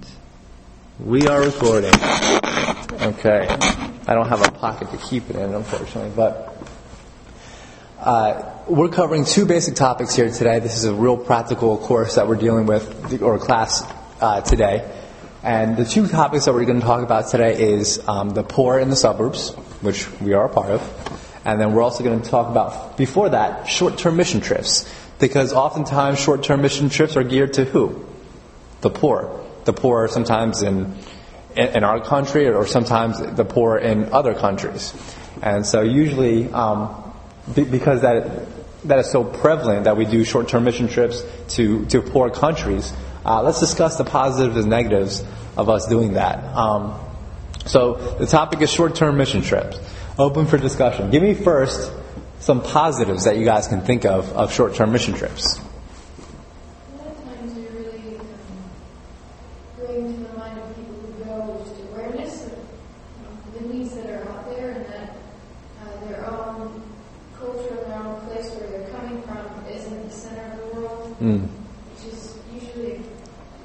And we are recording. Okay. I don't have a pocket to keep it in, unfortunately, but uh, we're covering two basic topics here today. This is a real practical course that we're dealing with, or class uh, today. And the two topics that we're going to talk about today is um, the poor in the suburbs, which we are a part of, and then we're also going to talk about, before that, short-term mission trips. Because oftentimes short-term mission trips are geared to who? The poor. The poor sometimes in, in our country or sometimes the poor in other countries. And so usually, um, because that, that is so prevalent that we do short-term mission trips to, to poor countries, uh, let's discuss the positives and negatives of us doing that. Um, so the topic is short-term mission trips. Open for discussion. Give me first some positives that you guys can think of of short-term mission trips. A lot of times you really um, bring to the mind of people who go just awareness of um, the needs that are out there and that uh, their own culture, their own place where they're coming from isn't the center of the world, Mm. which is usually,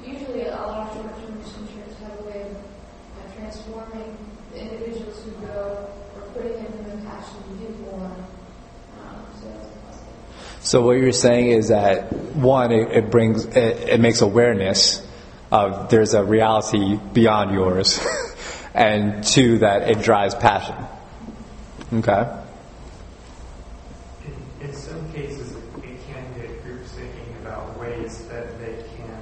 usually a lot of short-term mission trips have a way of uh, transforming the individuals who go or putting in the passion to do more. Um, so that's a positive. So what you're saying is that one, it, it brings, it, it makes awareness of there's a reality beyond yours, and two, that it drives passion. Okay. In, in some cases, it can get groups thinking about ways that they can,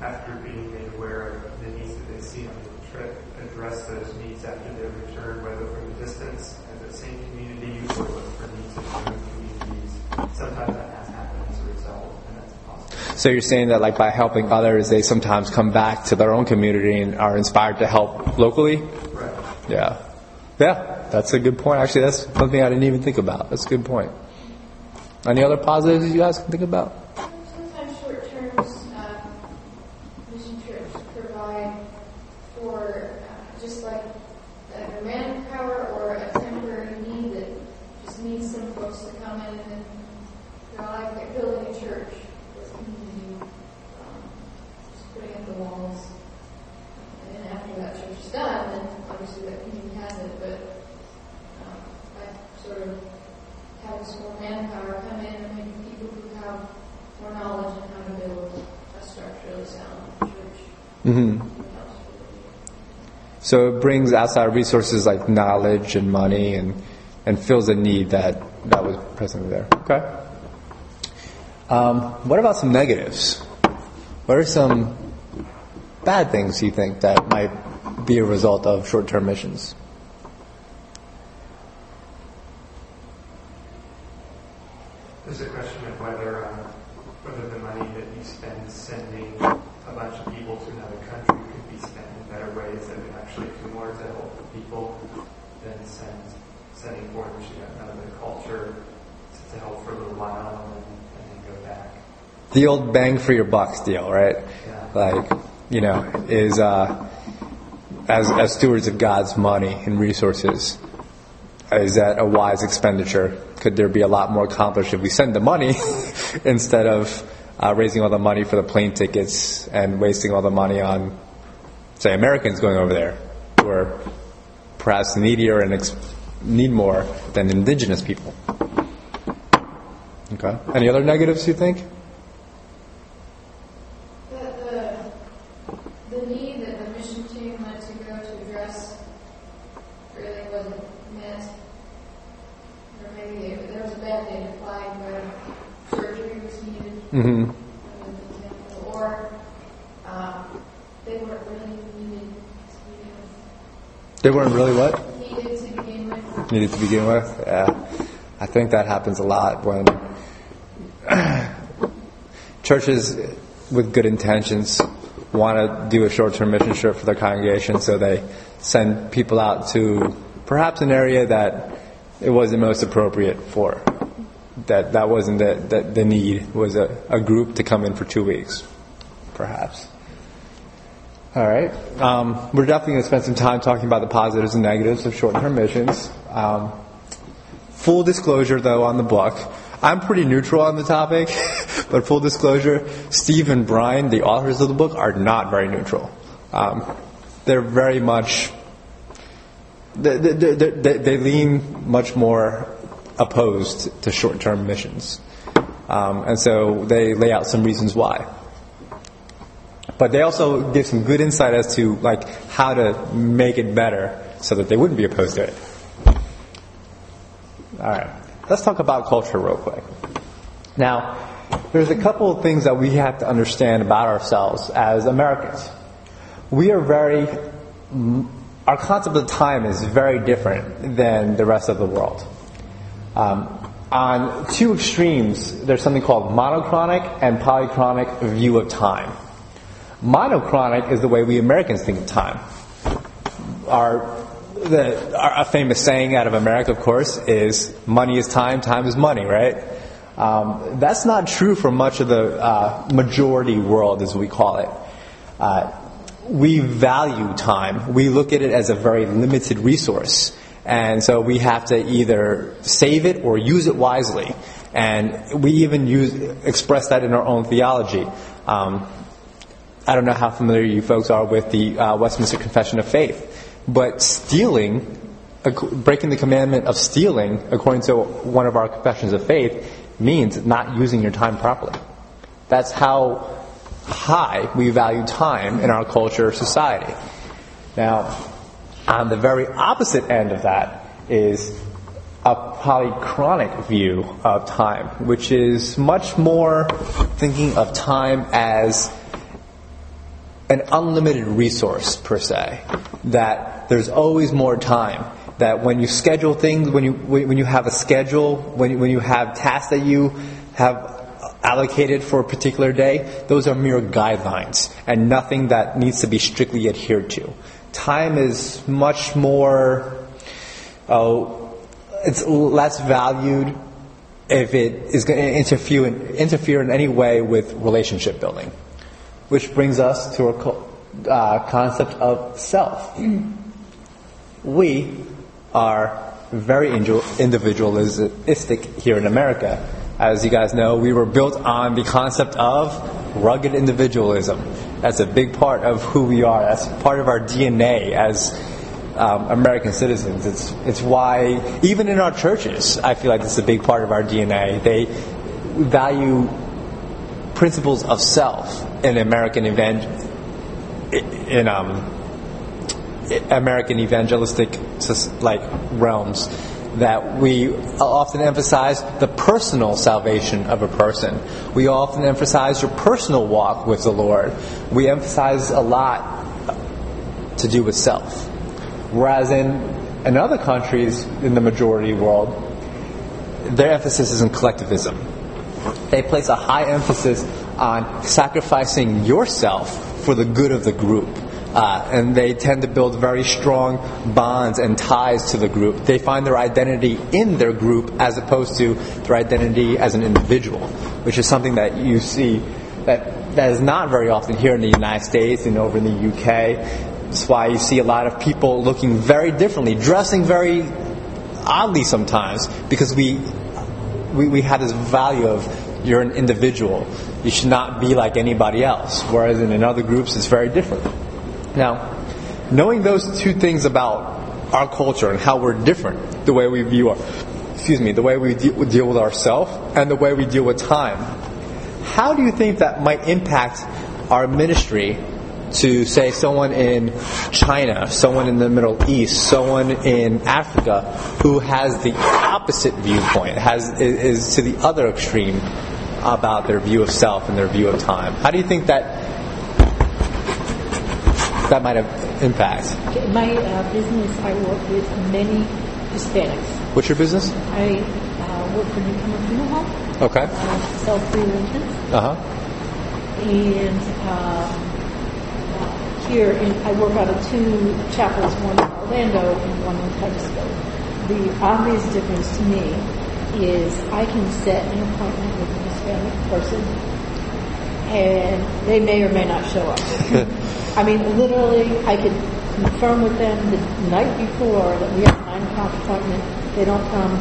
after being made aware of the needs that they see on the trip, address those needs after their return, whether from a distance at the same community or for needs of their own communities. Sometimes that has happened as a result, and that's possible. So you're saying that like by helping others, they sometimes come back to their own community and are inspired to help locally? Right. Yeah. Yeah, that's a good point. Actually, that's something I didn't even think about. That's a good point. Any other positives you guys can think about? Sometimes short terms, uh, mission trips provide for uh, just like a manpower or a temporary need that just needs some folks to come in and, you know, like building a church with community, um, just putting up the walls. And then after that church is done, then obviously that community has it, but um, by sort of having some more manpower come in and maybe people who have more knowledge on how to build a structurally sound church. hmm helps with So it brings outside resources like knowledge and money and, and fills a need that, that was present there. Okay. Um, what about some negatives? What are some bad things you think that might be a result of short-term missions? There's a question of whether um, whether the money that you spend sending a bunch of people to another country could be spent in better do more to help the people than send sending foreigners of another culture to, to help for a little while and then, and then go back. The old bang for your bucks deal, right? Yeah. Like, you know, is uh, as, as stewards of God's money and resources, is that a wise expenditure? Could there be a lot more accomplished if we send the money instead of uh, raising all the money for the plane tickets and wasting all the money on, say, Americans going over there who are perhaps needier and ex- need more than indigenous people? Okay. Any other negatives you think? The, the, the need that the mission team went to go to address really wasn't met. Or maybe there was a Band-Aid applied where surgery was needed. Mm-hmm. as an example, Or um, they weren't really needed to begin with. They weren't really what? Needed to begin with. Needed to begin with? Yeah. I think that happens a lot when churches with good intentions want to do a short-term mission trip for their congregation, so they send people out to perhaps an area that it wasn't most appropriate for. That that wasn't the, the, the need was a, a group to come in for two weeks, perhaps. All right. Um, we're definitely going to spend some time talking about the positives and negatives of short-term missions. Um, full disclosure, though, on the book, I'm pretty neutral on the topic, but full disclosure, Steve and Brian, the authors of the book, are not very neutral. Um, they're very much they, they, they, they lean much more opposed to short-term missions, um, and so they lay out some reasons why. But they also give some good insight as to like how to make it better so that they wouldn't be opposed to it. All right, let's talk about culture real quick. Now, there's a couple of things that we have to understand about ourselves as Americans. We are very our concept of time is very different than the rest of the world. Um, on two extremes, there's something called monochronic and polychronic view of time. Monochronic is the way we Americans think of time. Our, the, our famous saying out of America, of course, is money is time, time is money, right? Um, that's not true for much of the uh, majority world, as we call it. Uh, we value time. We look at it as a very limited resource. And so we have to either save it or use it wisely. And we even use, express that in our own theology. Um, I don't know how familiar you folks are with the uh, Westminster Confession of Faith, but stealing, breaking the commandment of stealing, according to one of our confessions of faith, means not using your time properly. That's how high we value time in our culture society. Now, on the very opposite end of that is a polychronic view of time, which is much more thinking of time as an unlimited resource per se. That there's always more time. That when you schedule things, when you when you have a schedule, when you, when you have tasks that you have allocated for a particular day, those are mere guidelines and nothing that needs to be strictly adhered to. Time is much more, oh, it's less valued if it is going to interfere, interfere in any way with relationship building. Which brings us to our uh, concept of self. we are very individualistic here in America as you guys know, we were built on the concept of rugged individualism. That's a big part of who we are. That's part of our DNA as um, American citizens. It's it's why even in our churches, I feel like this is a big part of our DNA. They value principles of self in American evangel in um, American evangelistic like realms that we often emphasize the personal salvation of a person. We often emphasize your personal walk with the Lord. We emphasize a lot to do with self. Whereas in, in other countries in the majority world, their emphasis is in collectivism. They place a high emphasis on sacrificing yourself for the good of the group. Uh, and they tend to build very strong bonds and ties to the group. They find their identity in their group as opposed to their identity as an individual, which is something that you see that that is not very often here in the United States and over in the UK. That's why you see a lot of people looking very differently, dressing very oddly sometimes, because we we, we have this value of you're an individual. You should not be like anybody else. Whereas in, other groups, it's very different. Now, knowing those two things about our culture and how we're different, the way we view our, excuse me, the way we de- deal with ourselves and the way we deal with time, how do you think that might impact our ministry to say someone in China, someone in the Middle East, someone in Africa who has the opposite viewpoint, has is, is to the other extreme about their view of self and their view of time. How do you think that that might have impact? My uh, business, I work with many Hispanics. What's your business? I uh, work for Newcomer Funeral Home. Okay. Uh, sell free. Uh huh. And um, uh, here, in, I work out of two chapels, one in Orlando and one in Titusville. The obvious difference to me is I can set an appointment with a Hispanic person, and they may or may not show up. I mean, literally, I could confirm with them the night before that we have a nine o'clock appointment. They don't come.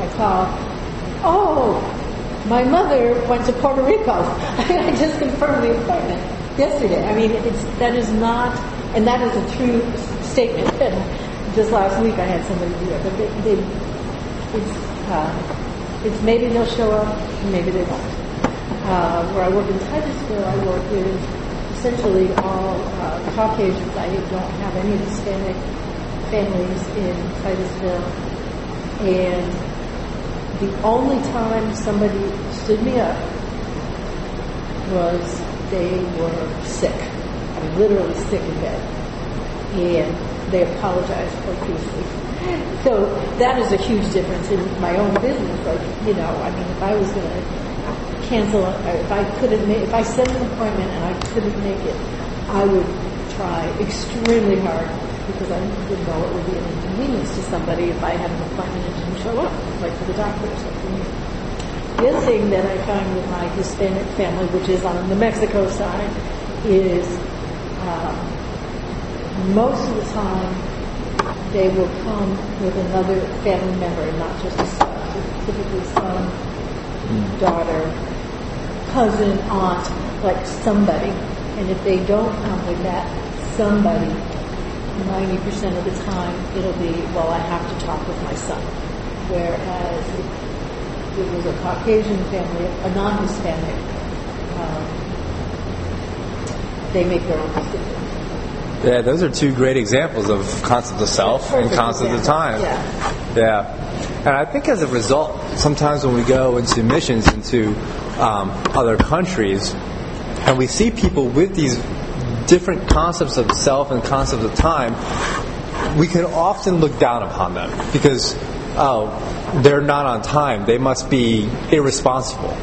I call. Oh, my mother went to Puerto Rico. I just confirmed the appointment. yesterday. I mean, it's that is not, and that is a true statement. Just last week, I had somebody do it, but they, they it's uh, it's maybe they'll show up, maybe they won't. Uh, where I work in Titusville, I work with essentially all uh, Caucasians. I don't have any Hispanic families in Titusville, and the only time somebody stood me up was they were sick. I literally sick in bed. And they apologized profusely. So that is a huge difference in my own business. Like, you know, I mean, if I was going to cancel, if I couldn't make, if I set an appointment and I couldn't make it, I would try extremely hard because I would know it would be an inconvenience to somebody if I had an appointment and didn't show up, like for the doctor or something. The other thing that I find with my Hispanic family, which is on the Mexico side, is um, most of the time they will come with another family member, not just a son, typically son, daughter, cousin, aunt, like somebody. And if they don't come with that somebody, 90% of the time it'll be, well, I have to talk with my son. Whereas if it was a Caucasian family, a non-Hispanic, um, they make their own decisions. Yeah, those are two great examples of concept of self and concept of time. Yeah. Yeah. And I think as a result, sometimes when we go into missions into um, other countries, and we see people with these different concepts of self and concepts of time, we can often look down upon them because, oh, they're not on time. They must be irresponsible.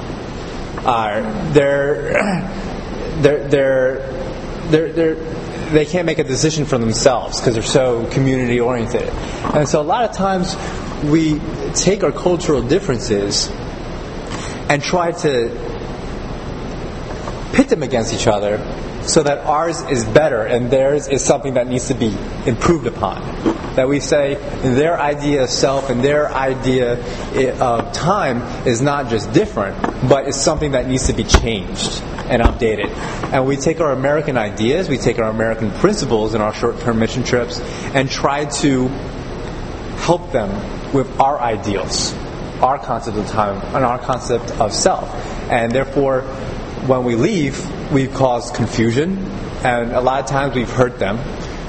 Uh, they're, they're, they're, they're, they're, they can't make a decision for themselves because they're so community oriented. And so a lot of times we take our cultural differences and try to pit them against each other so that ours is better and theirs is something that needs to be improved upon. That we say their idea of self and their idea eh, of time is not just different, but is something that needs to be changed and update it. And we take our American ideas, we take our American principles in our short term mission trips, and try to help them with our ideals, our concept of time, and our concept of self. And therefore, when we leave, we cause confusion, and a lot of times we've hurt them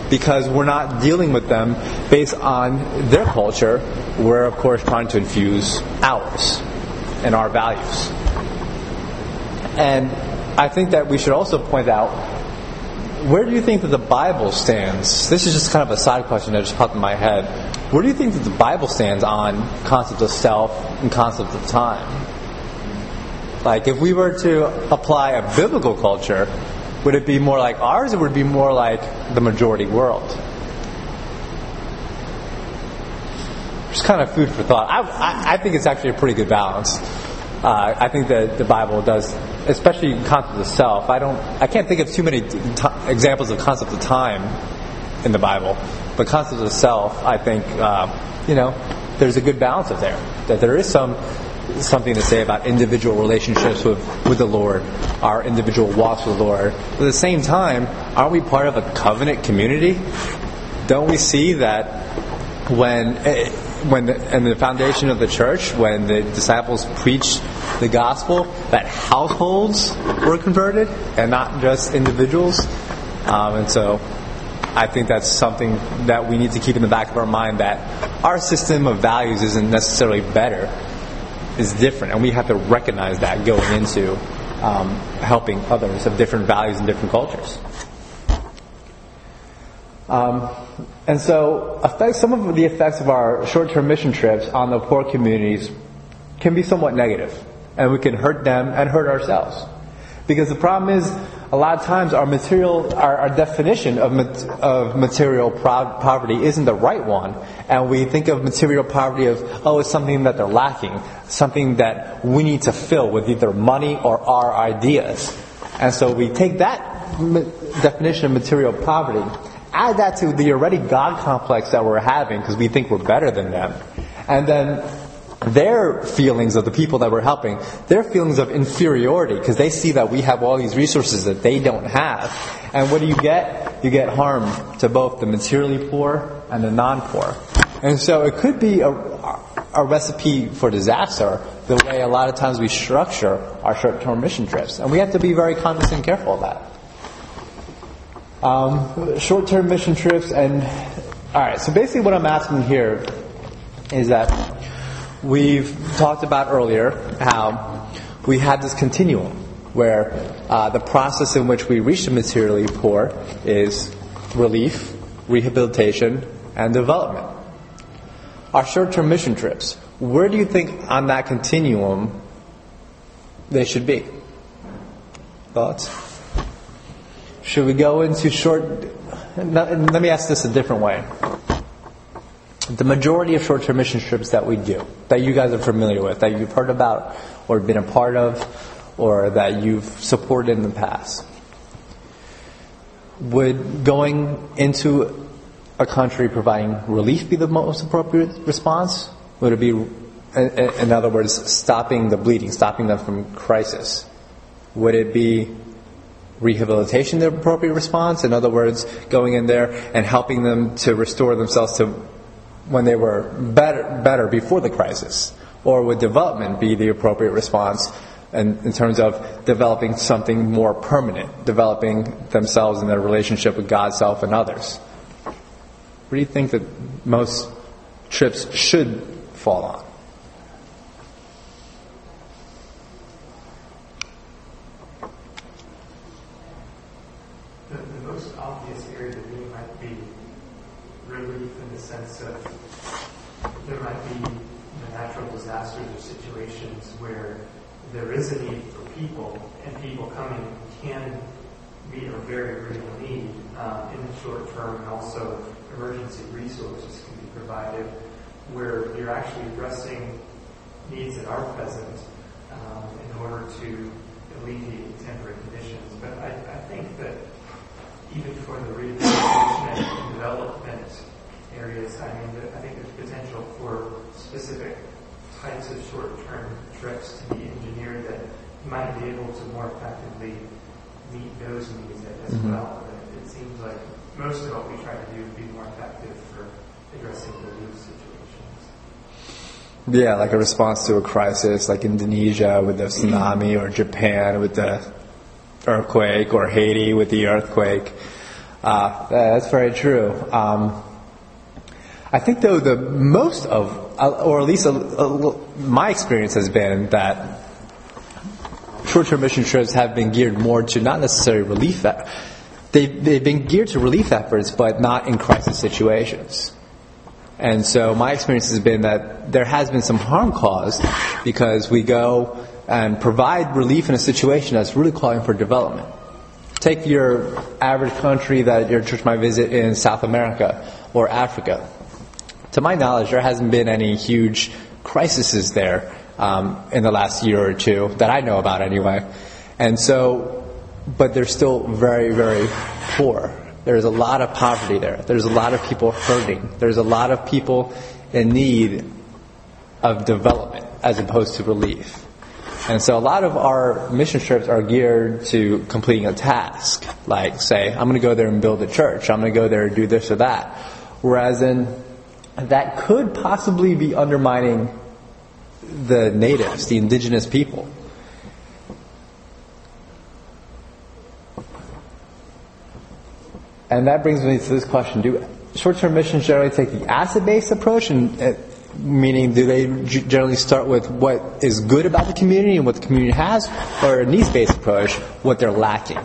because we're not dealing with them based on their culture. We're, of course, trying to infuse ours and our values. And I think that we should also point out where do you think that the Bible stands? This is just kind of a side question that just popped in my head. Where do you think that the Bible stands on concepts of self and concepts of time? Like, if we were to apply a biblical culture, would it be more like ours or would it be more like the majority world? Just kind of food for thought. I, I, I think it's actually a pretty good balance. Uh, I think that the Bible does, especially concept of self. I don't, I can't think of too many t- examples of concept of time in the Bible, but concept of self, I think, uh, you know, there's a good balance of there. That there is some something to say about individual relationships with, with the Lord, our individual walks with the Lord. But at the same time, aren't we part of a covenant community? Don't we see that when when the, the foundation of the church, when the disciples preached the gospel, that households were converted and not just individuals? Um, and so I think that's something that we need to keep in the back of our mind that our system of values isn't necessarily better is different, and we have to recognize that going into um, helping others of different values and different cultures. Um, and so, effects, some of the effects of our short-term mission trips on the poor communities can be somewhat negative, and we can hurt them and hurt ourselves. Because the problem is, a lot of times our material, our, our definition of, of material pro- poverty isn't the right one, and we think of material poverty as, oh, it's something that they're lacking, something that we need to fill with either money or our ideas. And so we take that definition of material poverty, add that to the already God complex that we're having because we think we're better than them, and then their feelings of the people that we're helping, their feelings of inferiority, because they see that we have all these resources that they don't have. And what do you get? You get harm to both the materially poor and the non-poor. And so it could be a, a recipe for disaster the way a lot of times we structure our short-term mission trips. And we have to be very conscious and careful of that. Um, short-term mission trips and all right. So basically, what I'm asking here is that we've talked about earlier how we had this continuum where uh, the process in which we reach the materially poor is relief, rehabilitation, and development. Our short-term mission trips. Where do you think on that continuum they should be? Thoughts? Should we go into short? Let me ask this a different way. The majority of short-term mission trips that we do, that you guys are familiar with, that you've heard about or been a part of, or that you've supported in the past, would going into a country providing relief be the most appropriate response? Would it be, in other words, stopping the bleeding, stopping them from crisis? Would it be rehabilitation the appropriate response? In other words, going in there and helping them to restore themselves to when they were better, better before the crisis? Or would development be the appropriate response in, in terms of developing something more permanent, developing themselves in their relationship with God, self, and others? What do you think that most trips should fall on? there is a need for people, and people coming can meet a very real need um, in the short term, and also emergency resources can be provided where you're actually addressing needs that are present um, in order to alleviate temporary conditions. But I, I think that even for the rehabilitation and development areas, I mean, I think there's potential for specific types of short-term trips to be engineered that might be able to more effectively meet those needs as mm-hmm. well. But it seems like most of what we try to do would be more effective for addressing relief situations. Yeah, like a response to a crisis, like Indonesia with the tsunami, or Japan with the earthquake, or Haiti with the earthquake. Uh, that's very true. Um, I think, though, the most of or at least a, a, my experience has been that short-term mission trips have been geared more to not necessarily relief. They've, they've been geared to relief efforts, but not in crisis situations. And so my experience has been that there has been some harm caused because we go and provide relief in a situation that's really calling for development. Take your average country that your church might visit in South America or Africa to my knowledge, there hasn't been any huge crises there um, in the last year or two that I know about anyway. And so, but they're still very, very poor. There's a lot of poverty there. There's a lot of people hurting. There's a lot of people in need of development as opposed to relief. And so a lot of our mission trips are geared to completing a task. Like, say, I'm going to go there and build a church. I'm going to go there and do this or that. Whereas in that could possibly be undermining the natives, the indigenous people. And that brings me to this question: Do short-term missions generally take the asset-based approach, and uh, meaning do they generally start with what is good about the community and what the community has, or a needs-based approach, what they're lacking?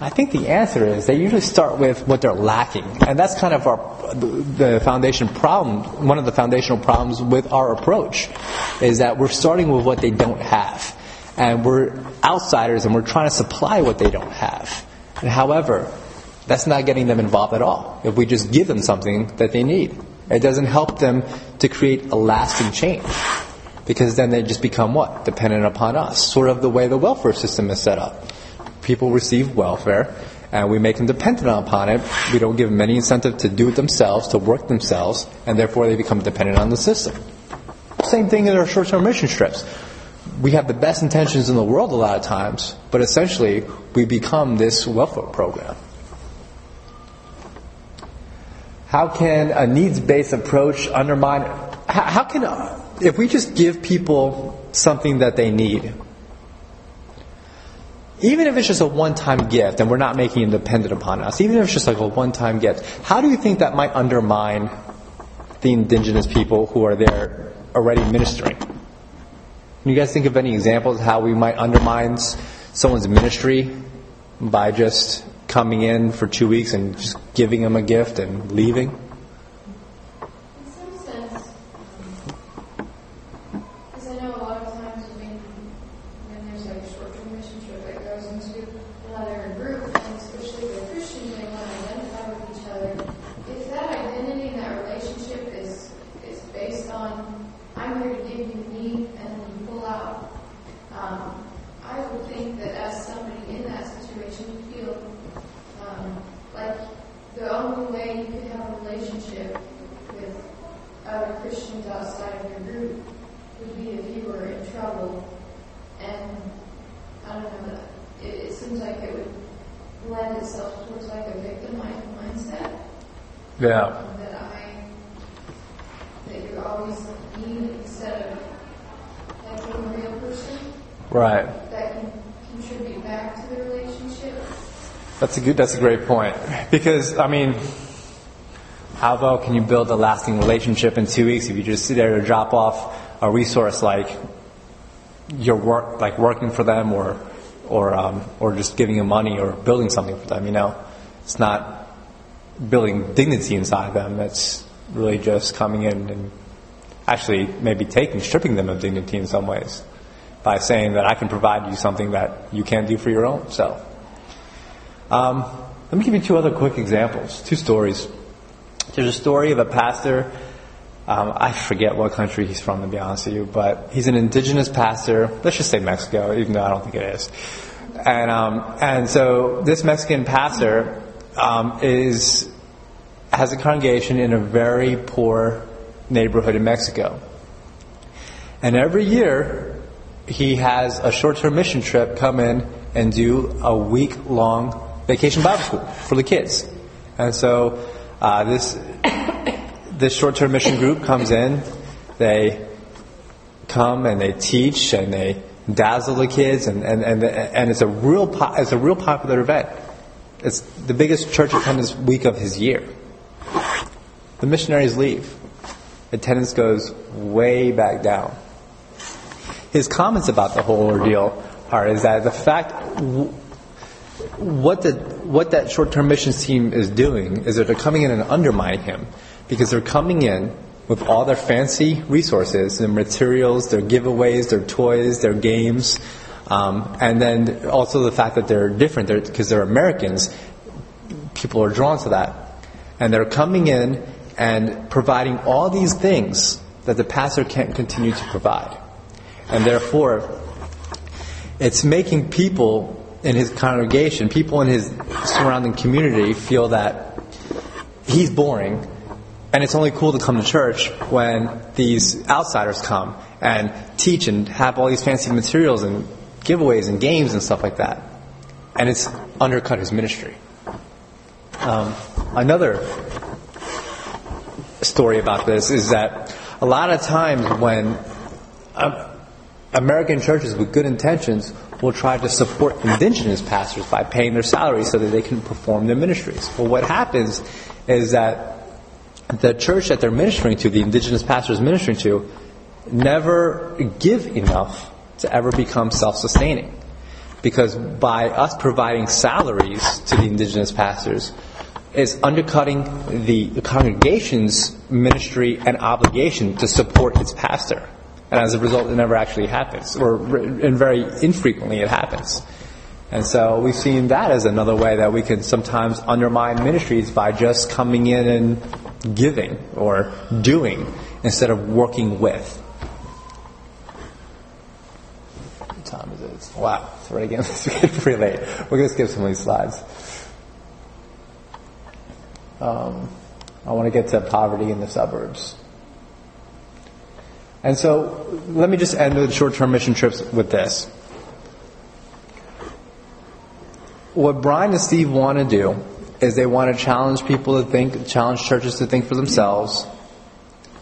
I think the answer is they usually start with what they're lacking, and that's kind of our the foundation problem. One of the foundational problems with our approach is that we're starting with what they don't have, and we're outsiders, and we're trying to supply what they don't have. And however, that's not getting them involved at all. If we just give them something that they need, it doesn't help them to create a lasting change. Because then they just become what? Dependent upon us. Sort of the way the welfare system is set up people receive welfare and we make them dependent upon it. We don't give them any incentive to do it themselves, to work themselves, and therefore they become dependent on the system. Same thing in our short-term mission trips. We have the best intentions in the world a lot of times, but essentially we become this welfare program. How can a needs-based approach undermine? How, can, uh, if we just give people something that they need, even if it's just a one-time gift and we're not making it dependent upon us, even if it's just like a one-time gift, how do you think that might undermine the indigenous people who are there already ministering? Can you guys think of any examples how we might undermine someone's ministry by just coming in for two weeks and just giving them a gift and leaving? In some sense, because I know a lot of times when, when there's like a short-term mission trip that goes into another group, and especially the Christians, they want to identify with each other. If that identity and that relationship is is based on I'm here to give you need and then you pull out, um, I would think that as somebody in that situation, you feel um, like the only way you could have a relationship with other Christians outside of your group would be if you were in trouble. And I don't know, it, it seems like it would lend itself towards like a victimized mindset Yeah. that I that you're always needed instead of like a real person Right. that can contribute back to the relationship. That's a good. That's a great point. Because I mean, how well can you build a lasting relationship in two weeks if you just sit there to drop off a resource like your work, like working for them, or or um, or just giving them money or building something for them? You know, it's not building dignity inside them. It's really just coming in and actually maybe taking, stripping them of dignity in some ways by saying that I can provide you something that you can't do for your own self. Um, let me give you two other quick examples, two stories. There's a story of a pastor. Um, I forget what country he's from, to be honest with you, but he's an indigenous pastor. Let's just say Mexico, even though I don't think it is. And um, and so this Mexican pastor um, is has a congregation in a very poor neighborhood in Mexico. And every year, he has a short-term mission trip come in and do a week-long vacation Bible school for the kids. And so uh, this this short-term mission group comes in, they come and they teach and they dazzle the kids, and and and, and it's a real po- it's a real popular event. It's the biggest church attendance week of his year. The missionaries leave. Attendance goes way back down. His comments about the whole ordeal are is that the fact what the what that short-term missions team is doing is that they're coming in and undermining him because they're coming in with all their fancy resources, their materials, their giveaways, their toys, their games, um, and then also the fact that they're different because they're, they're Americans. People are drawn to that, and they're coming in and providing all these things that the pastor can't continue to provide, and therefore it's making people in his congregation, people in his surrounding community, feel that he's boring, and it's only cool to come to church when these outsiders come and teach and have all these fancy materials and giveaways and games and stuff like that. And it's undercut his ministry. Um, another story about this is that a lot of times when um, American churches with good intentions will try to support indigenous pastors by paying their salaries so that they can perform their ministries. Well, what happens is that the church that they're ministering to, the indigenous pastors ministering to, never give enough to ever become self-sustaining. Because by us providing salaries to the indigenous pastors, is undercutting the congregation's ministry and obligation to support its pastor. And as a result, it never actually happens, or and very infrequently it happens. And so we've seen that as another way that we can sometimes undermine ministries by just coming in and giving or doing instead of working with. What time is it? Wow, it's it's pretty late. We're going to skip some of these slides. Um, I want to get to poverty in the suburbs. And so let me just end with short-term mission trips with this. What Brian and Steve want to do is they want to challenge people to think, challenge churches to think for themselves.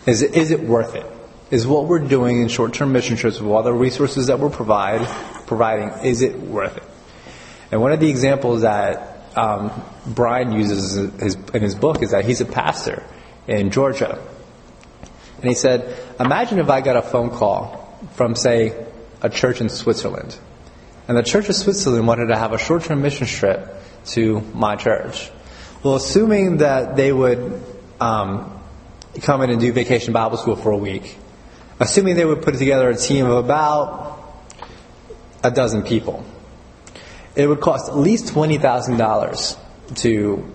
Is it, is it worth it? Is what we're doing in short-term mission trips with all the resources that we're provide, providing, is it worth it? And one of the examples that um, Brian uses his, in his book is that he's a pastor in Georgia. And he said, imagine if I got a phone call from, say, a church in Switzerland. And the Church of Switzerland wanted to have a short-term mission trip to my church. Well, assuming that they would um, come in and do vacation Bible school for a week, assuming they would put together a team of about a dozen people, it would cost at least $20,000 to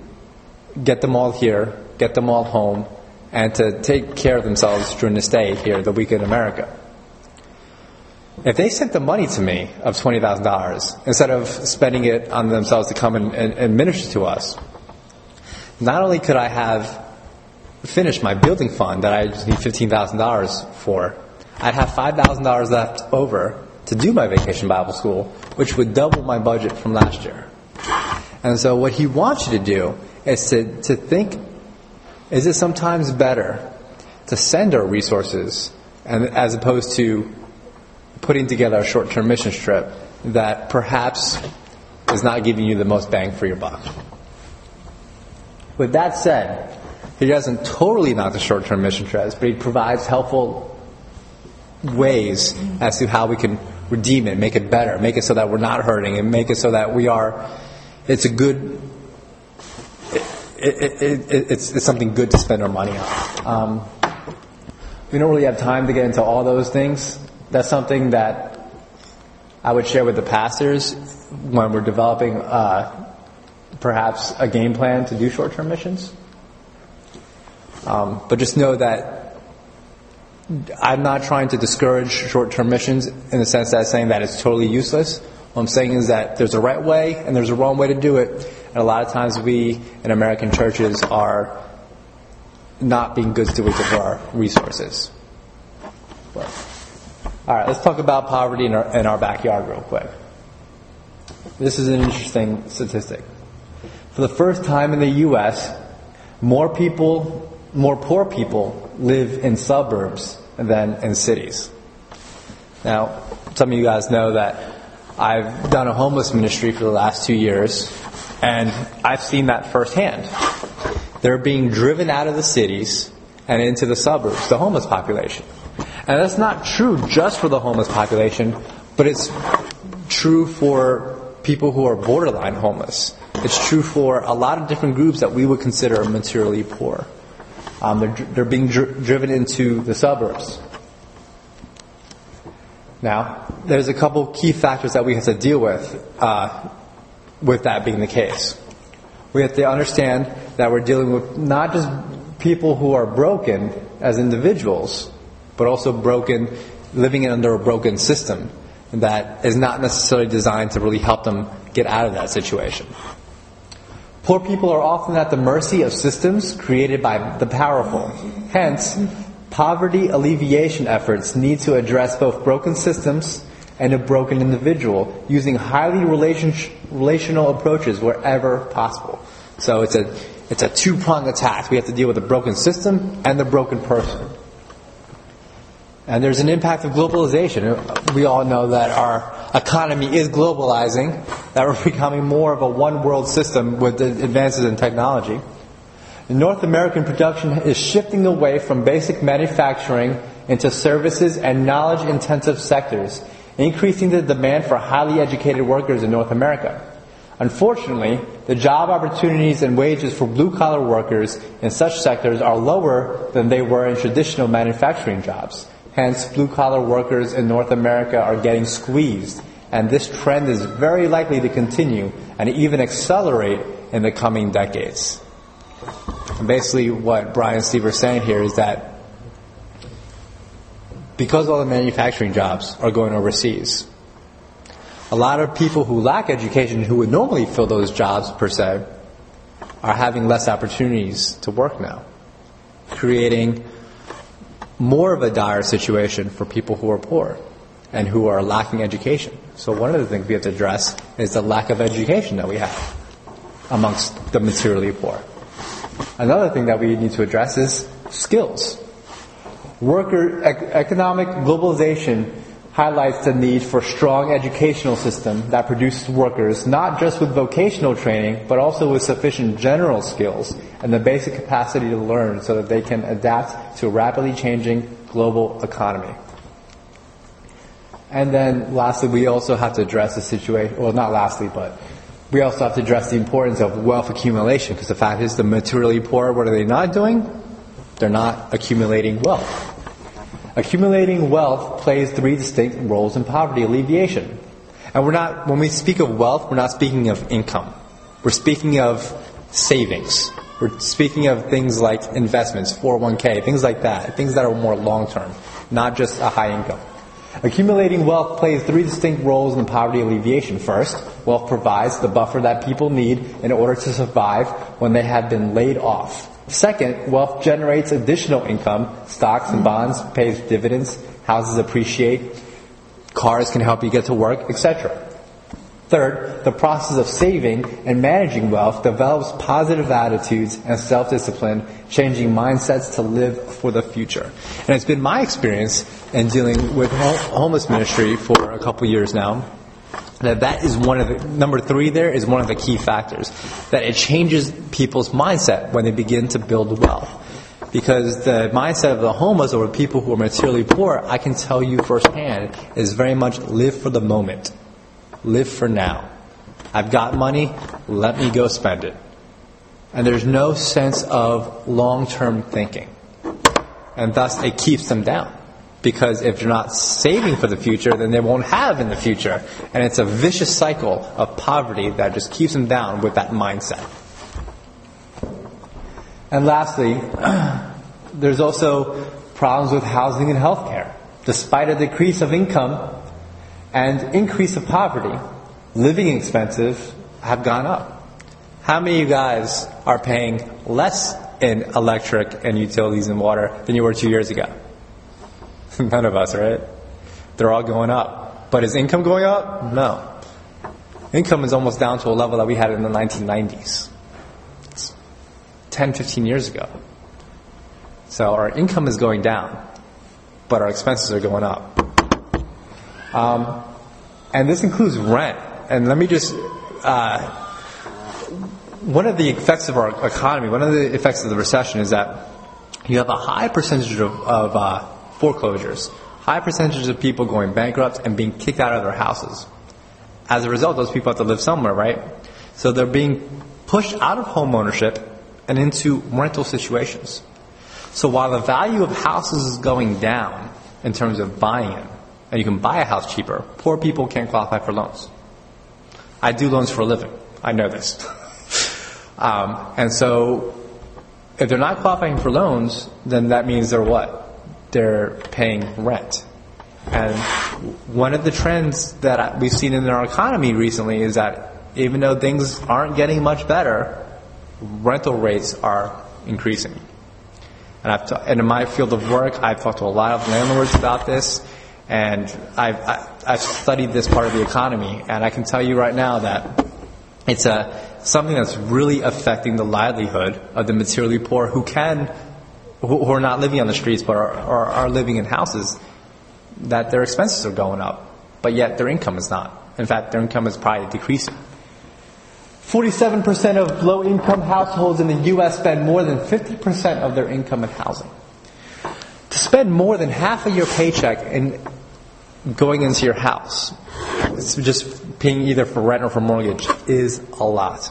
get them all here, get them all home, and to take care of themselves during the stay here, the week in America. If they sent the money to me of $20,000 instead of spending it on themselves to come and, and, and minister to us, not only could I have finished my building fund that I just need $15,000 for, I'd have $5,000 left over to do my vacation Bible school, which would double my budget from last year. And so what he wants you to do is to, to think, is it sometimes better to send our resources and as opposed to putting together a short-term mission trip that perhaps is not giving you the most bang for your buck. With that said, he doesn't totally knock the short-term mission trips, but he provides helpful ways as to how we can redeem it, make it better, make it so that we're not hurting, and make it so that we are. It's a good. It, it, it, it's, it's something good to spend our money on. Um, we don't really have time to get into all those things. That's something that I would share with the pastors when we're developing uh, perhaps a game plan to do short term missions. Um, but just know that I'm not trying to discourage short term missions in the sense that I'm saying that it's totally useless. What I'm saying is that there's a right way and there's a wrong way to do it. And a lot of times we in American churches are not being good stewards of our resources. But, all right, let's talk about poverty in our, in our backyard real quick. This is an interesting statistic. For the first time in the U.S., more people, more poor people live in suburbs than in cities. Now, some of you guys know that I've done a homeless ministry for the last two years, and I've seen that firsthand. They're being driven out of the cities and into the suburbs, the homeless population. And that's not true just for the homeless population, but it's true for people who are borderline homeless. It's true for a lot of different groups that we would consider materially poor. Um, they're, they're being dr- driven into the suburbs. Now, there's a couple key factors that we have to deal with, uh, with that being the case. We have to understand that we're dealing with not just people who are broken as individuals, but also broken, living under a broken system that is not necessarily designed to really help them get out of that situation. Poor people are often at the mercy of systems created by the powerful. Hence, poverty alleviation efforts need to address both broken systems and a broken individual using highly relation, relational approaches wherever possible. So it's a, it's a two-pronged attack. We have to deal with the broken system and the broken person. And there's an impact of globalization. We all know that our economy is globalizing, that we're becoming more of a one world system with advances in technology. North American production is shifting away from basic manufacturing into services and knowledge intensive sectors, increasing the demand for highly educated workers in North America. Unfortunately, the job opportunities and wages for blue collar workers in such sectors are lower than they were in traditional manufacturing jobs. Hence, blue collar workers in North America are getting squeezed, and this trend is very likely to continue and even accelerate in the coming decades. Basically, what Brian and Steve are saying here is that because all the manufacturing jobs are going overseas, a lot of people who lack education, who would normally fill those jobs per se, are having less opportunities to work now, creating more of a dire situation for people who are poor and who are lacking education. So one of the things we have to address is the lack of education that we have amongst the materially poor. Another thing that we need to address is skills. Worker ec- economic globalization highlights the need for strong educational system that produces workers not just with vocational training, but also with sufficient general skills and the basic capacity to learn so that they can adapt to a rapidly changing global economy. And then lastly, we also have to address the situation, well not lastly, but we also have to address the importance of wealth accumulation because the fact is the materially poor, what are they not doing? They're not accumulating wealth. Accumulating wealth plays three distinct roles in poverty alleviation. And we're not, when we speak of wealth, we're not speaking of income. We're speaking of savings. We're speaking of things like investments, 401k, things like that, things that are more long term, not just a high income. Accumulating wealth plays three distinct roles in poverty alleviation. First, wealth provides the buffer that people need in order to survive when they have been laid off. Second, wealth generates additional income. Stocks and bonds pays dividends, houses appreciate, cars can help you get to work, etc. Third, the process of saving and managing wealth develops positive attitudes and self-discipline, changing mindsets to live for the future. And it's been my experience in dealing with homeless ministry for a couple years now that that is one of the number three there is one of the key factors that it changes people's mindset when they begin to build wealth. Because the mindset of the homeless or people who are materially poor i can tell you firsthand is very much live for the moment. Live for now. I've got money let me go spend it. And there's no sense of long-term thinking. And thus it keeps them down because if you're not saving for the future, then they won't have in the future. And it's a vicious cycle of poverty that just keeps them down with that mindset. And lastly, there's also problems with housing and healthcare. Despite a decrease of income and increase of poverty, living expenses have gone up. How many of you guys are paying less in electric and utilities and water than you were two years ago? None of us, right? They're all going up. But is income going up? No. Income is almost down to a level that we had in the 1990s. It's 10, 15 years ago. So our income is going down, but our expenses are going up. Um, and this includes rent. And let me just, uh, one of the effects of our economy, one of the effects of the recession is that you have a high percentage of, of uh, foreclosures, high percentages of people going bankrupt and being kicked out of their houses. As a result, those people have to live somewhere, right? So they're being pushed out of home ownership and into rental situations. So while the value of houses is going down in terms of buying it, and you can buy a house cheaper, poor people can't qualify for loans. I do loans for a living. I know this. um, and so if they're not qualifying for loans, then that means they're what? They're paying rent. And one of the trends that we've seen in our economy recently is that even though things aren't getting much better, rental rates are increasing. And, I've and in my field of work, I've talked to a lot of landlords about this, and I've, I, i have studied this part of the economy, and I can tell you right now that it's a, something that's really affecting the livelihood of the materially poor who can who are not living on the streets but are, are, are living in houses, that their expenses are going up, but yet their income is not. In fact, their income is probably decreasing. 47% of low income households in the U.S. spend more than 50% of their income in housing. To spend more than half of your paycheck in going into your house, it's just paying either for rent or for mortgage, is a lot.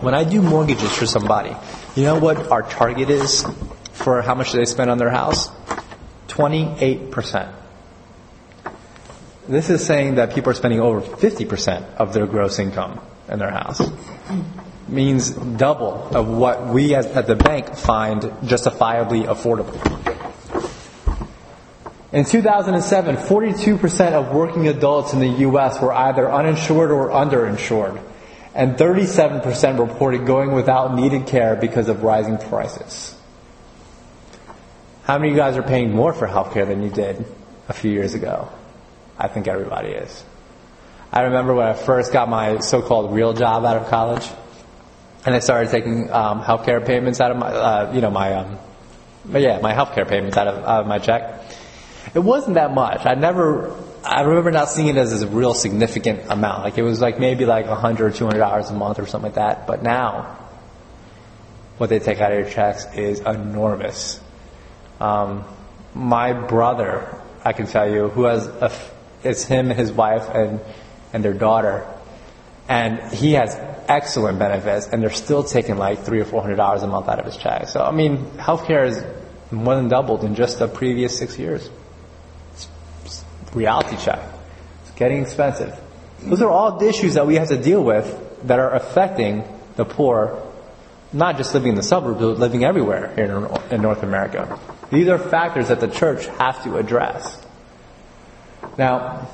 When I do mortgages for somebody, you know what our target is for how much they spend on their house? 28%. This is saying that people are spending over 50% of their gross income in their house. Means double of what we as, at the bank find justifiably affordable. In 2007, 42% of working adults in the U.S. were either uninsured or underinsured, and 37% reported going without needed care because of rising prices. How many of you guys are paying more for healthcare than you did a few years ago? I think everybody is. I remember when I first got my so-called real job out of college, and I started taking um, healthcare payments out of my, uh, you know, my, um, yeah, my healthcare payments out of, out of my check. It wasn't that much. I never, I remember not seeing it as a real significant amount. Like it was like maybe like a hundred or two hundred dollars a month or something like that. But now, what they take out of your checks is enormous. Um, my brother, I can tell you, who has a, it's him, his wife, and and their daughter, and he has excellent benefits, and they're still taking like three or four hundred dollars a month out of his check. So I mean, healthcare is more than doubled in just the previous six years. It's, it's reality check. It's getting expensive. Those are all issues that we have to deal with that are affecting the poor, not just living in the suburbs, but living everywhere here in North America. These are factors that the church has to address. Now,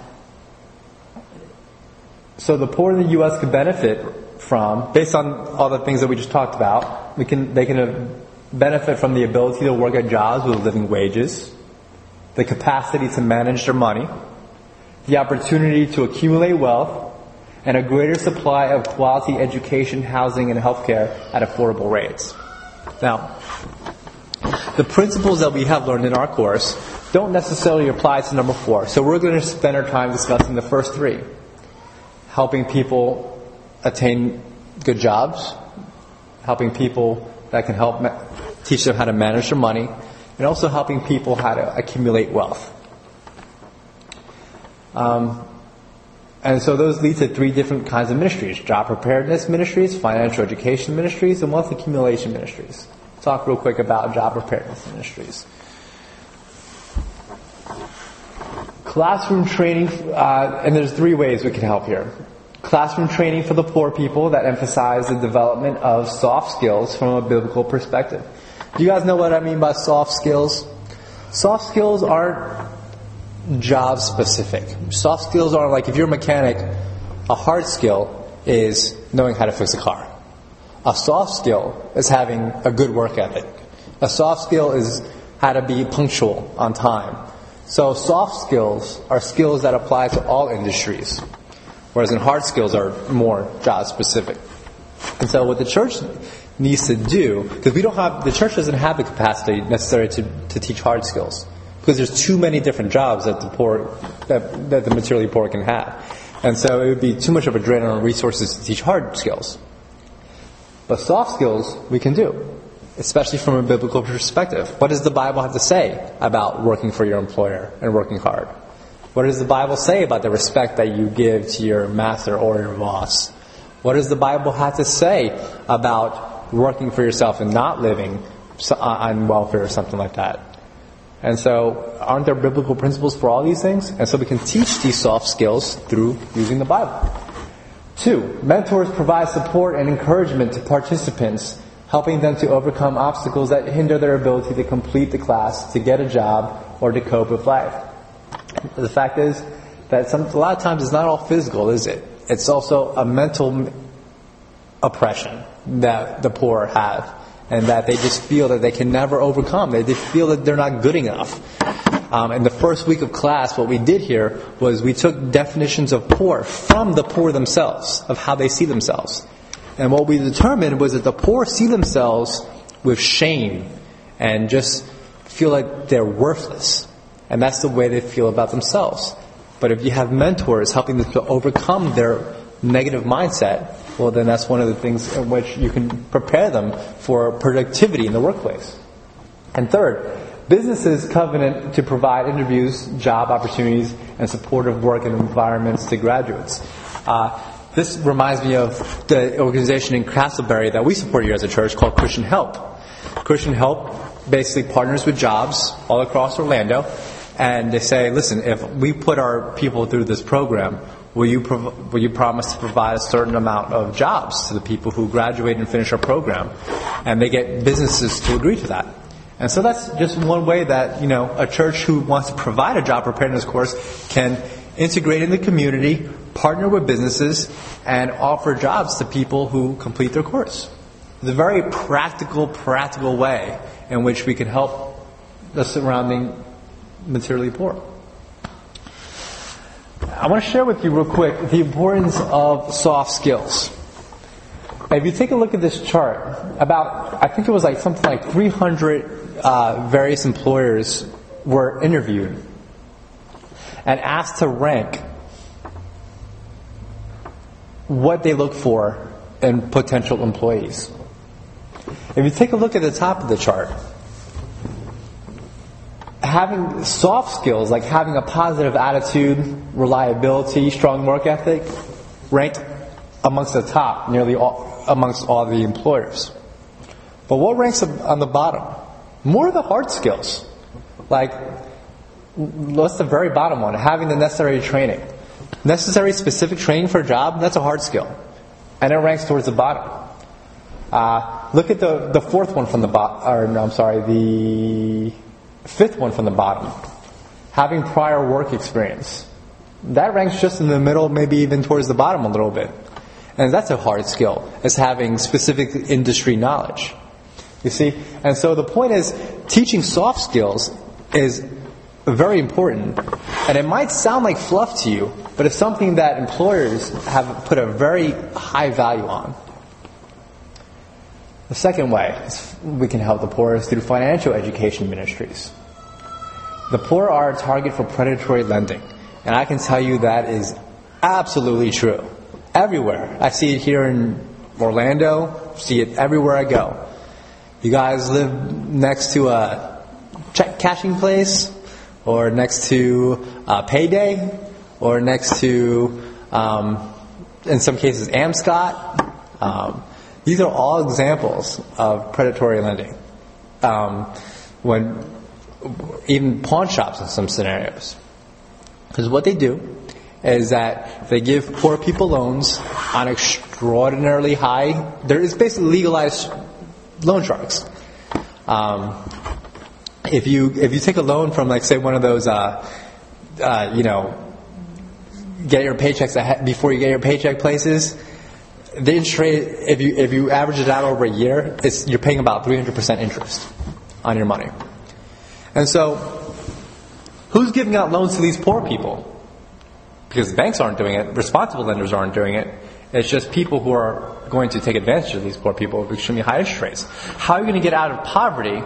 so the poor in the U.S. could benefit from, based on all the things that we just talked about, we can, they can uh, benefit from the ability to work at jobs with living wages, the capacity to manage their money, the opportunity to accumulate wealth, and a greater supply of quality education, housing, and healthcare at affordable rates. Now, the principles that we have learned in our course don't necessarily apply to number four, so we're going to spend our time discussing the first three. Helping people attain good jobs, helping people that can help ma- teach them how to manage their money, and also helping people how to accumulate wealth. Um, and so those lead to three different kinds of ministries. Job preparedness ministries, financial education ministries, and wealth accumulation ministries. Talk real quick about job preparedness ministries. Classroom training, uh, and there's three ways we can help here. Classroom training for the poor people that emphasize the development of soft skills from a biblical perspective. Do you guys know what I mean by soft skills? Soft skills aren't job specific. Soft skills are like if you're a mechanic, a hard skill is knowing how to fix a car. A soft skill is having a good work ethic. A soft skill is how to be punctual on time. So soft skills are skills that apply to all industries, whereas in hard skills are more job specific. And so what the church needs to do, because we don't have, the church doesn't have the capacity necessary to, to teach hard skills, because there's too many different jobs that the poor, that, that the materially poor can have. And so it would be too much of a drain on resources to teach hard skills. But soft skills we can do especially from a biblical perspective. What does the Bible have to say about working for your employer and working hard? What does the Bible say about the respect that you give to your master or your boss? What does the Bible have to say about working for yourself and not living uh, on welfare or something like that? And so, aren't there biblical principles for all these things? And so we can teach these soft skills through using the Bible. Two, mentors provide support and encouragement to participants helping them to overcome obstacles that hinder their ability to complete the class, to get a job, or to cope with life. The fact is that some, a lot of times it's not all physical, is it? It's also a mental oppression that the poor have, and that they just feel that they can never overcome. They, feel that they're not good enough. Um, in the first week of class, what we did here was we took definitions of poor from the poor themselves, of how they see themselves. And what we determined was that the poor see themselves with shame and just feel like they're worthless. And that's the way they feel about themselves. But if you have mentors helping them to overcome their negative mindset, well, then that's one of the things in which you can prepare them for productivity in the workplace. And third, businesses covenant to provide interviews, job opportunities, and supportive work environments to graduates. Uh, this reminds me of the organization in Casselberry that we support here as a church called Christian Help. Christian Help basically partners with jobs all across Orlando, and they say, listen, if we put our people through this program, will you, prov- will you promise to provide a certain amount of jobs to the people who graduate and finish our program? And they get businesses to agree to that. And so that's just one way that, you know, a church who wants to provide a job preparedness course can integrate in the community, partner with businesses, and offer jobs to people who complete their course. A very practical, practical way in which we can help the surrounding materially poor. I want to share with you real quick the importance of soft skills. If you take a look at this chart, about, I think it was like something like 300 uh, various employers were interviewed and asked to rank what they look for in potential employees. If you take a look at the top of the chart, having soft skills like having a positive attitude, reliability, strong work ethic, ranked amongst the top nearly all, amongst all the employers. But what ranks on the bottom? More of the hard skills. Like, what's the very bottom one? Having the necessary training. Necessary specific training for a job, that's a hard skill. And it ranks towards the bottom. Uh, look at the, the fourth one from the bottom, or no, I'm sorry, the fifth one from the bottom. Having prior work experience. That ranks just in the middle, maybe even towards the bottom a little bit. And that's a hard skill, is having specific industry knowledge. You see? And so the point is, teaching soft skills is very important. And it might sound like fluff to you, but it's something that employers have put a very high value on. The second way we can help the poor is through financial education ministries. The poor are a target for predatory lending, and I can tell you that is absolutely true. Everywhere. I see it here in Orlando, see it everywhere I go. You guys live next to a check cashing place, or next to a payday, or next to, um, in some cases, Amscot. Um, these are all examples of predatory lending. Um, when even pawn shops in some scenarios, because what they do is that they give poor people loans on extraordinarily high. There is basically legalized loan sharks. Um, if you if you take a loan from like say one of those uh, uh, you know get your paychecks ahead, before you get your paycheck places, the interest rate if you if you average it out over a year, it's you're paying about 300 percent interest on your money. And so, who's giving out loans to these poor people? Because banks aren't doing it, responsible lenders aren't doing it. It's just people who are going to take advantage of these poor people with extremely high interest rates. How are you going to get out of poverty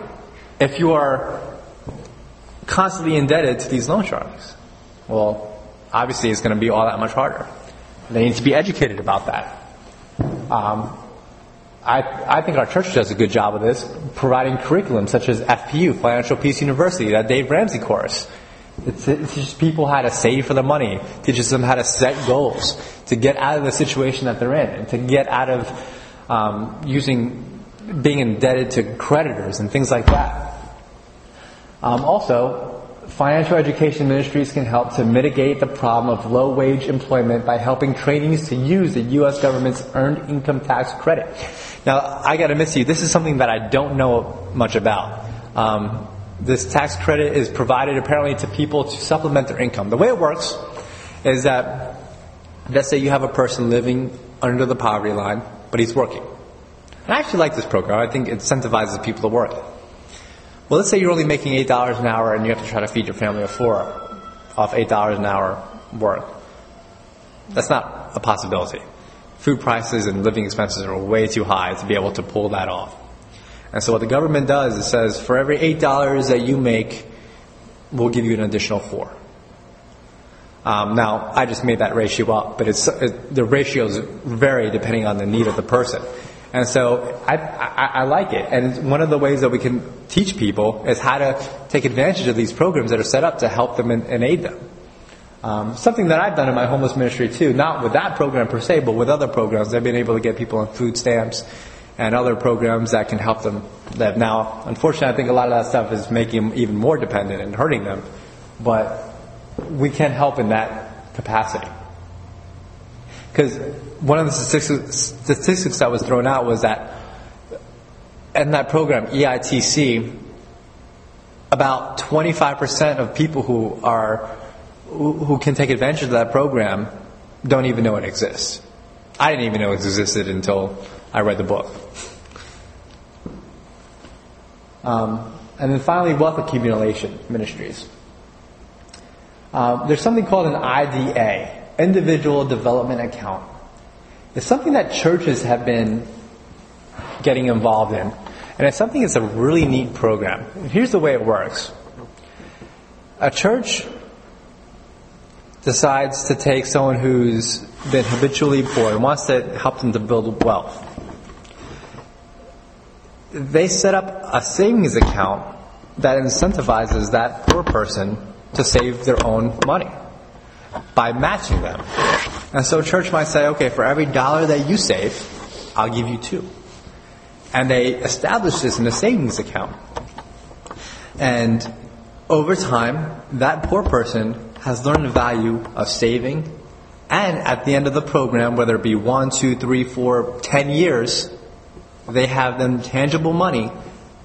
if you are constantly indebted to these loan sharks? Well, obviously it's going to be all that much harder. They need to be educated about that. Um, I, I, think our church does a good job of this, providing curriculum such as FPU, Financial Peace University, that Dave Ramsey course. It teaches people how to save for the money, teaches them how to set goals, to get out of the situation that they're in, and to get out of um, using being indebted to creditors and things like that. Um, also, financial education ministries can help to mitigate the problem of low wage employment by helping trainees to use the U.S. government's earned income tax credit. Now, I got to miss you, this is something that I don't know much about. Um, this tax credit is provided apparently to people to supplement their income. The way it works is that, let's say you have a person living under the poverty line, but he's working. And I actually like this program. I think it incentivizes people to work. Well, let's say you're only making $8 an hour and you have to try to feed your family of four off $8 an hour work. That's not a possibility. Food prices and living expenses are way too high to be able to pull that off. And so what the government does is says for every $8 that you make, we'll give you an additional four. Um, now, I just made that ratio up, but it's, it, the ratios vary depending on the need of the person. And so I, I, I, like it. And one of the ways that we can teach people is how to take advantage of these programs that are set up to help them and, and aid them. Um, something that I've done in my homeless ministry too, not with that program per se, but with other programs. I've been able to get people on food stamps and other programs that can help them live. Now, unfortunately, I think a lot of that stuff is making them even more dependent and hurting them. But we can help in that capacity. Because one of the statistics, that was thrown out was that in that program, EITC, about 25% of people who are who can take advantage of that program don't even know it exists. I didn't even know it existed until I read the book. Um, And then finally, wealth accumulation ministries. Um, there's something called an IDA, Individual Development Account. It's something that churches have been getting involved in. And it's something that's a really neat program. Here's the way it works. A church decides to take someone who's been habitually poor and wants to help them to build wealth. They set up a savings account that incentivizes that poor person to save their own money by matching them. And so church might say, okay, for every dollar that you save, I'll give you two. And they establish this in a savings account. And over time, that poor person has learned the value of saving. And at the end of the program, whether it be one, two, three, four, ten years, they have them tangible money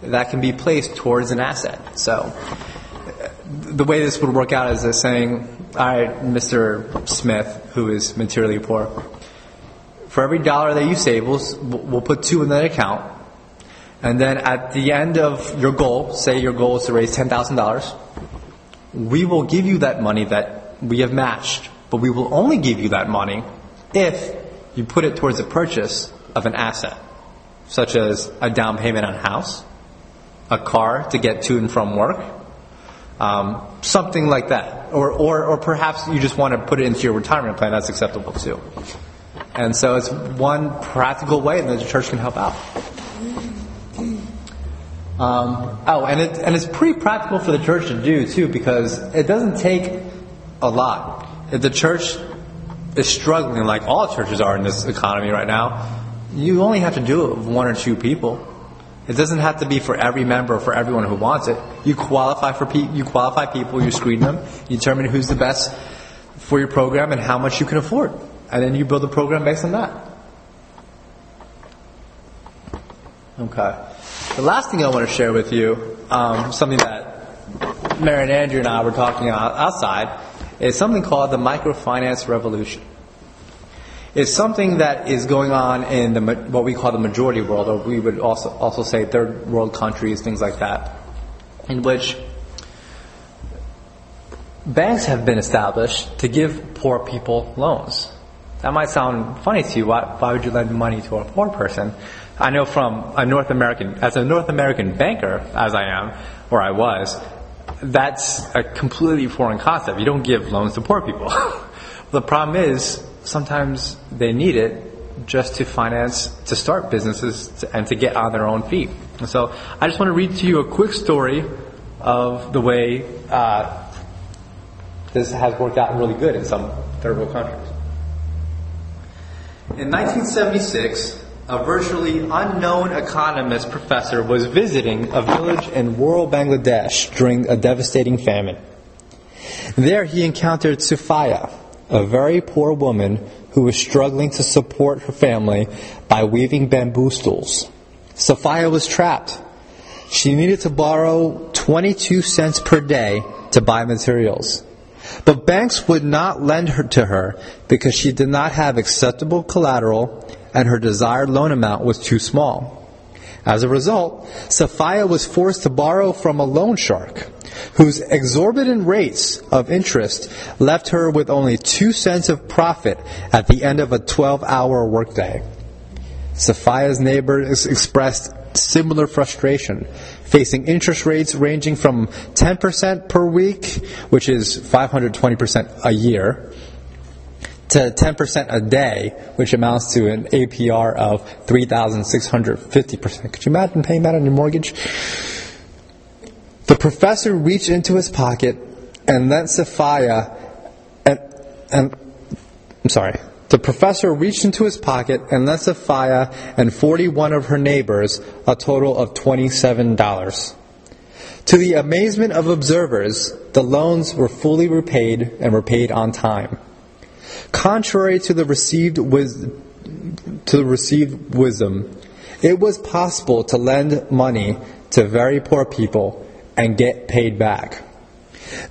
that can be placed towards an asset. So the way this would work out is as saying, all right, Mr. Smith, who is materially poor, for every dollar that you save, we'll, we'll put two in that account. And then at the end of your goal, say your goal is to raise $10,000, we will give you that money that we have matched, but we will only give you that money if you put it towards the purchase of an asset, such as a down payment on a house, a car to get to and from work, um, something like that. Or, or, or perhaps you just want to put it into your retirement plan, that's acceptable too. And so it's one practical way that the church can help out. Um, oh, and, it, and it's pretty practical for the church to do too because it doesn't take a lot. If the church is struggling, like all churches are in this economy right now, you only have to do it with one or two people. It doesn't have to be for every member or for everyone who wants it. You qualify for pe- you qualify people, you screen them, you determine who's the best for your program and how much you can afford, and then you build a program based on that. Okay. The last thing I want to share with you, um, something that Mary and Andrew and I were talking about outside, is something called the microfinance revolution is something that is going on in the, what we call the majority world, or we would also, also say third world countries, things like that, in which banks have been established to give poor people loans. That might sound funny to you. Why, why would you lend money to a poor person? I know from a North American, as a North American banker, as I am, or I was, that's a completely foreign concept. You don't give loans to poor people. the problem is, sometimes they need it just to finance, to start businesses to, and to get on their own feet. And so I just want to read to you a quick story of the way uh, this has worked out really good in some third world countries. In 1976, a virtually unknown economist professor was visiting a village in rural Bangladesh during a devastating famine. There he encountered Sufia, a very poor woman who was struggling to support her family by weaving bamboo stools. Sophia was trapped. She needed to borrow 22 cents per day to buy materials. But banks would not lend her to her because she did not have acceptable collateral and her desired loan amount was too small. As a result, Sophia was forced to borrow from a loan shark whose exorbitant rates of interest left her with only two cents of profit at the end of a 12 hour workday. Sophia's neighbors expressed similar frustration, facing interest rates ranging from 10% per week, which is 520% a year, to 10% a day, which amounts to an APR of 3,650%. Could you imagine paying that on your mortgage? The professor reached into his pocket and lent Sophia and, and I'm sorry. The professor reached into his pocket and lent Sophia and 41 of her neighbors a total of $27. To the amazement of observers, the loans were fully repaid and were paid on time. Contrary to the received wis- to the received wisdom, it was possible to lend money to very poor people and get paid back.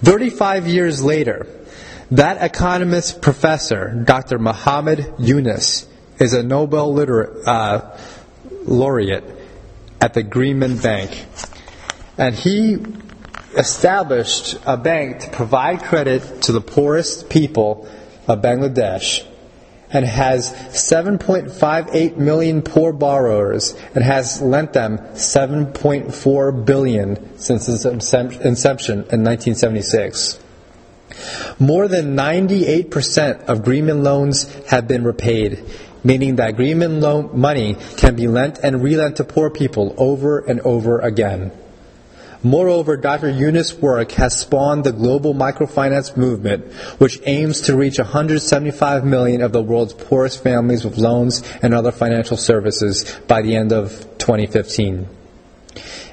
35 years later, that economist professor, Dr. Muhammad Yunus, is a Nobel liter- uh, laureate at the Grameen Bank. And he established a bank to provide credit to the poorest people of Bangladesh and has 7.58 million poor borrowers and has lent them 7.4 billion since its inception in 1976. More than 98% of Grameen loans have been repaid, meaning that Grameen loan money can be lent and relent to poor people over and over again. Moreover, Dr. Yunus' work has spawned the global microfinance movement, which aims to reach 175 million of the world's poorest families with loans and other financial services by the end of 2015.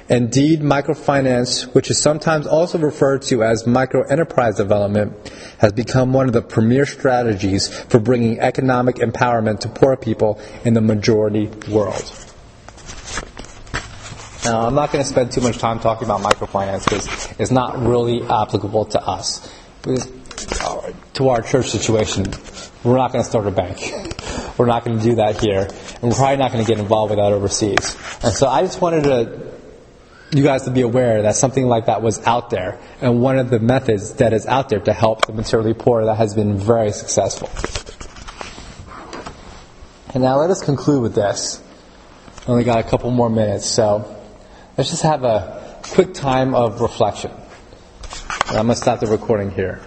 Indeed, microfinance, which is sometimes also referred to as microenterprise development, has become one of the premier strategies for bringing economic empowerment to poor people in the majority world. Now, I'm not going to spend too much time talking about microfinance because it's not really applicable to us. To our church situation, we're not going to start a bank. We're not going to do that here. And we're probably not going to get involved with that overseas. And so I just wanted to you guys to be aware that something like that was out there, and one of the methods that is out there to help the materially poor that has been very successful. And now let us conclude with this. Only got a couple more minutes, so let's just have a quick time of reflection. I'm going to stop the recording here.